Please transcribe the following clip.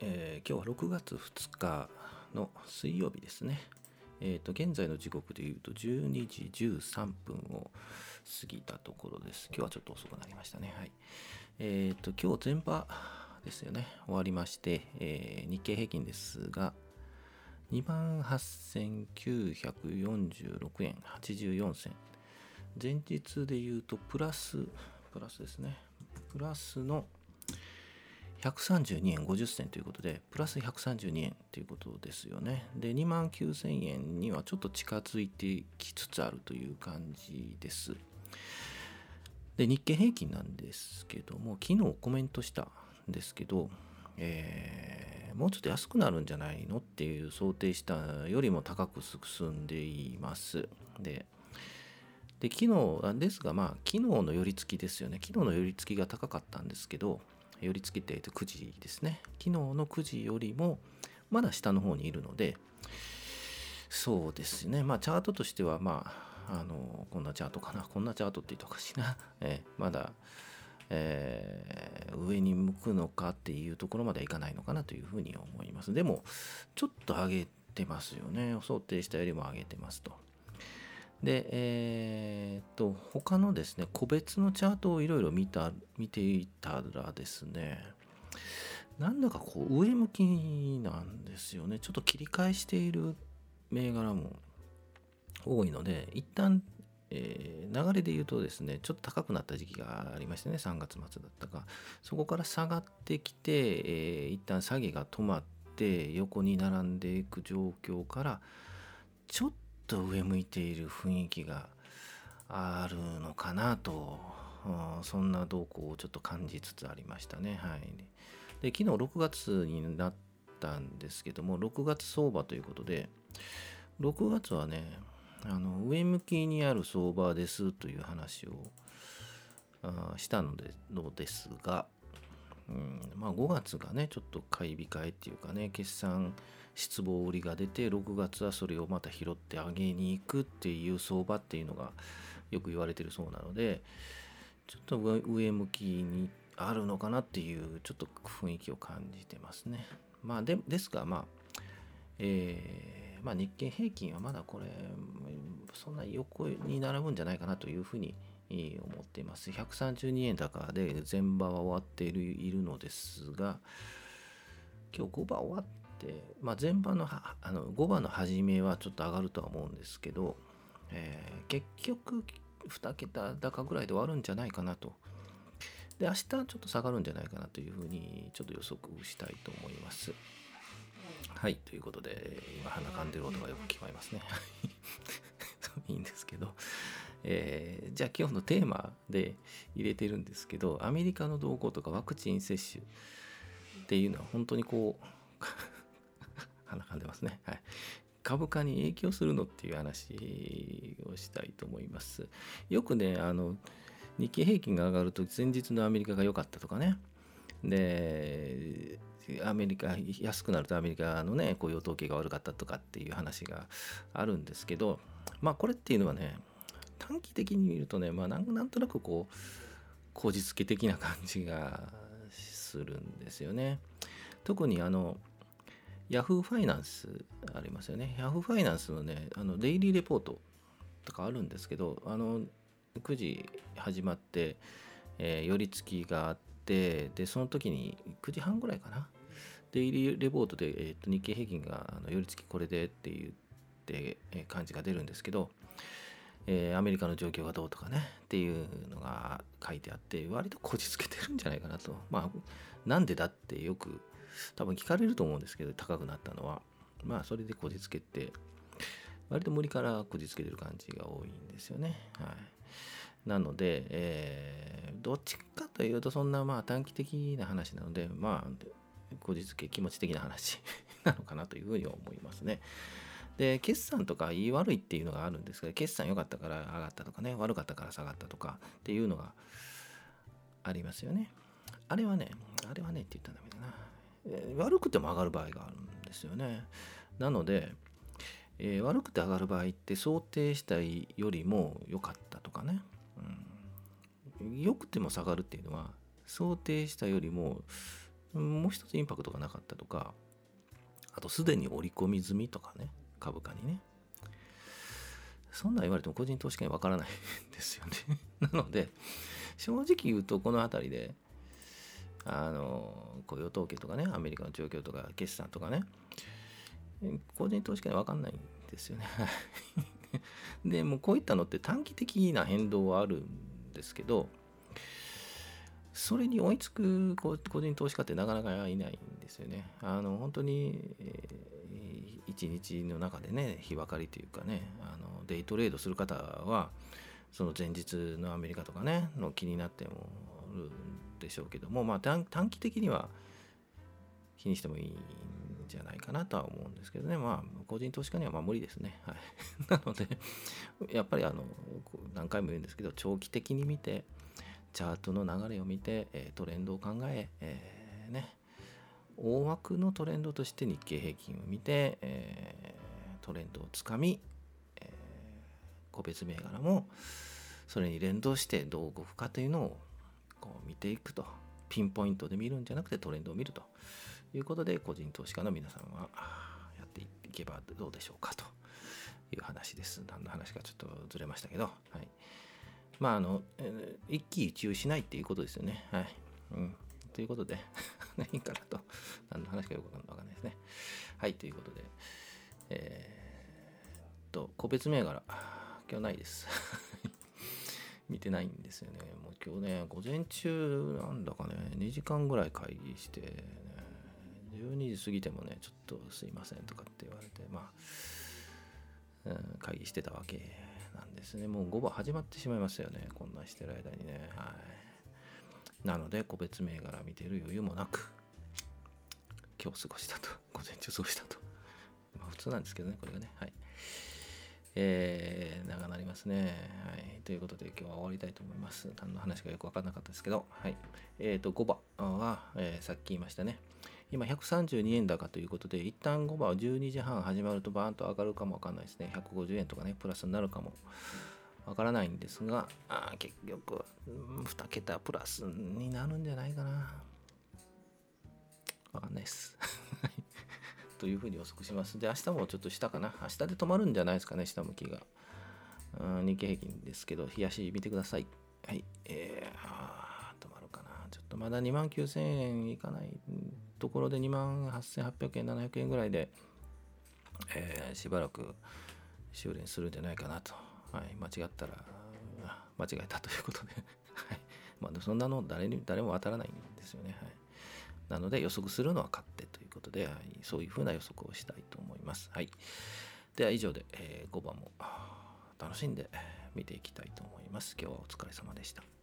えー今日は6月2日の水曜日ですね。えー、と現在の時刻でいうと12時13分を過ぎたところです。今日はちょっと遅くなりましたね。はい。えっ、と、今日全場ですよね。終わりまして、えー日経平均ですが、28,946円84銭。前日でいうとプラス、プラスですね。プラスの132円50銭ということで、プラス132円ということですよね。で、2万9000円にはちょっと近づいてきつつあるという感じです。で、日経平均なんですけども、昨日コメントしたんですけど、えーもうちょっと安くなるんじゃないのっていう想定したよりも高く進んでいます。で、で昨日ですが、まあ、昨日の寄り付きですよね。昨日の寄り付きが高かったんですけど、寄り付きって9時ですね。昨日の9時よりもまだ下の方にいるので、そうですね。まあ、チャートとしては、まあ、あの、こんなチャートかな。こんなチャートって言うとおかしな。えまだ、えー上に向くのかっていうところまではいかないのかなというふうに思います。でも、ちょっと上げてますよね。想定したよりも上げてますと。で、えーっと、他のですね、個別のチャートをいろいろ見た、見ていたらですね、なんだかこう上向きなんですよね。ちょっと切り返している銘柄も多いので、一旦、えー流れで言うとですね、ちょっと高くなった時期がありましてね、3月末だったか、そこから下がってきて、えー一旦下げが止まって、横に並んでいく状況から、ちょっとと上向いている雰囲気があるのかなと、うんそんな動向をちょっと感じつつありましたね。はい。で、昨日6月になったんですけども、6月相場ということで、6月はね、あの上向きにある相場ですという話をあしたのでのですが、うんまあ、5月がねちょっと買い控えっていうかね決算失望売りが出て6月はそれをまた拾って上げに行くっていう相場っていうのがよく言われてるそうなのでちょっと上向きにあるのかなっていうちょっと雰囲気を感じてますね。まあでですがまあえーまあ、日経平均はまだこれそんな横に並ぶんじゃないかなというふうに思っています。132円高で前場は終わっているいるのですが今日5番終わって、まあ、前場のあの5番の始めはちょっと上がるとは思うんですけど、えー結局2桁高ぐらいで終わるんじゃないかなと。で明日ちょっと下がるんじゃないかなというふうにちょっと予測したいと思います。はい、ということで、今鼻かんでる音がよく聞こえますね。いいんですけど、えーじゃあ今日のテーマで入れてるんですけど、アメリカの動向とかワクチン接種っていうのは本当にこう、かんでますね。はい。株価に影響するのっていう話をしたいと思います。よくね、あの、日経平均が上がると前日のアメリカが良かったとかね。で、アメリカ、安くなるとアメリカのね、雇用統計が悪かったとかっていう話があるんですけど、まあこれっていうのはね、短期的に見るとね、まあなんとなくこう、口実つけ的な感じがするんですよね。特にあの、ヤフーファイナンスありますよね。ヤフーファイナンスのね、あのデイリーレポートとかあるんですけど、あの、9時始まって、えー寄り付きがあって、で、その時に9時半ぐらいかな。デイリーレポートで、えーと日経平均があの寄り付きこれでって言って、えー感じが出るんですけど、えーアメリカの状況がどうとかねっていうのが書いてあって割とこじつけてるんじゃないかなとまあなんでだってよく多分聞かれると思うんですけど高くなったのはまあそれでこじつけて割と無理からこじつけてる感じが多いんですよねはいなので、えーどっちかというとそんなまあ短期的な話なのでまあこじつけ気持ち的な話 なのかなというふうに思いますねで、決算とか言い悪いっていうのがあるんですけど、決算良かったから上がったとかね、悪かったから下がったとかっていうのがありますよね。あれはね、あれはねって言ったらダメだな。悪くても上がる場合があるんですよね。なので、えー悪くて上がる場合って想定したいよりも良かったとかね、うん、良くても下がるっていうのは想定したよりももう一つインパクトがなかったとかあとすでに織り込み済みとかね株価にね。そんなん言われても個人投資家にわからないんですよね。なので正直言うとこの辺りであの雇用統計とかねアメリカの状況とか決算とかね個人投資家に分かんないんですよね でもうこういったのって短期的な変動はあるんですけどそれに追いつく個人投資家ってなかなかいないんですよね。あの本当に、えー、1日の中でね日分かりというかねあのデイトレードする方はその前日のアメリカとかねの気になってもでしょうけども、まあ、短期的には気にしてもいいんじゃないかなとは思うんですけどねまあ個人投資家にはまあ無理ですね。はい、なのでやっぱりあの何回も言うんですけど長期的に見てチャートの流れを見て、トレンドを考ええー、ね、大枠のトレンドとして日経平均を見て、えー、トレンドをつかみ、えー、個別銘柄もそれに連動してどう動くかというのをこう見ていくとピンポイントで見るんじゃなくてトレンドを見るということで個人投資家の皆さんはやっていけばどうでしょうかという話です。何の話かちょっとずれましたけど、はい。まああの、えー、一喜一憂しないっていうことですよね。はい。うん、ということで 何かなと、何の話かよくわかんないですね。はい、ということで、えー、と、個別銘柄、今日ないです。見てないんですよね。もう今日ね、午前中、なんだかね、2時間ぐらい会議して、ね、12時過ぎてもね、ちょっとすいませんとかって言われて、まあ、うん、会議してたわけなんですね。もう5番始まってしまいますよね。こんなしてる間にね。はい。なので、個別銘柄見てる余裕もなく、今日過ごしたと。午前中過ごしたと。まあ普通なんですけどね、これがね。はい。えー、長なりますね。はい。ということで今日は終わりたいと思います。何の話かよく分からなかったですけど、はい。えっ、ー、と、5番は、えー、さっき言いましたね。今132円高ということで、一旦5番は12時半始まるとバーンと上がるかもわかんないですね。150円とかね、プラスになるかもわからないんですが、あ結局、2桁プラスになるんじゃないかな。わかんないです。というふうに予測します。で、明日もちょっと下かな。明日で止まるんじゃないですかね、下向きが。日経平均ですけど、冷やし見てください。はい。えー、止まるかな。ちょっとまだ2万9000円いかないところで2万8800円、700円ぐらいで、えー、しばらく修練するんじゃないかなと。はい、間違ったら、間違えたということで、はい。まあ、そんなの誰に、誰も当たらないんですよね。はい。なので予測するのは勝手ということで、はい、そういうふうな予測をしたいと思います。はい。では以上で、えー、5番も楽しんで見ていきたいと思います。今日はお疲れ様でした。